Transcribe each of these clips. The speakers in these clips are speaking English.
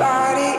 body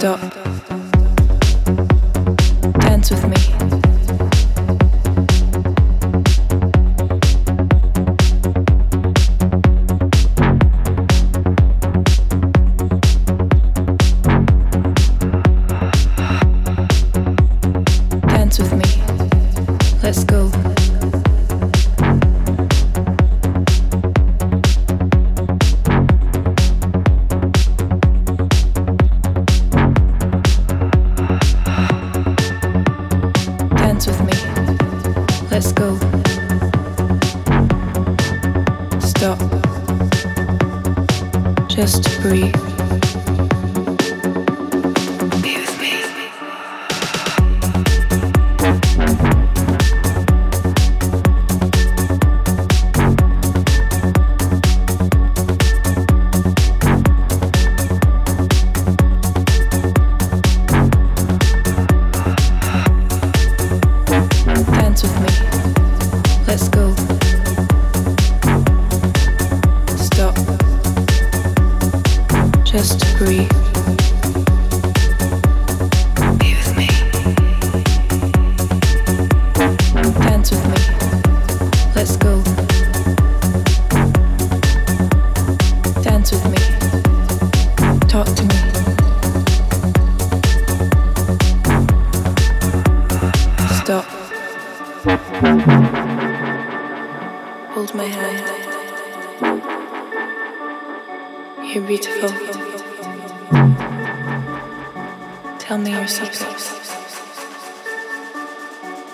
stop.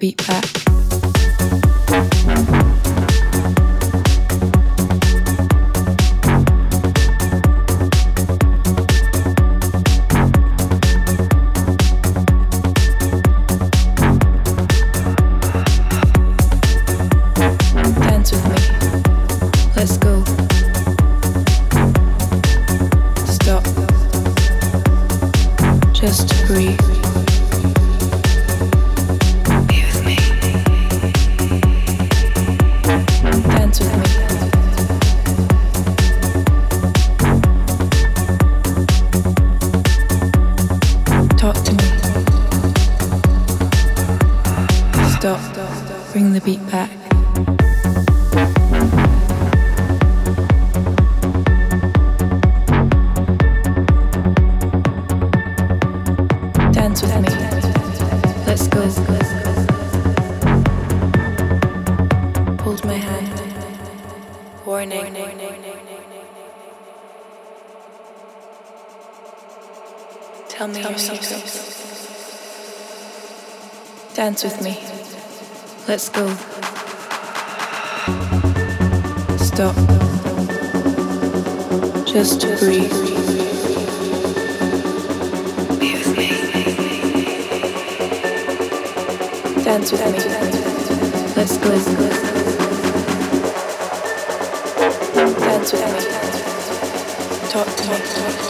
Beat back. Let's go. Stop. Just to breathe. Dance with me. Let's go. Dance with me. Talk to me.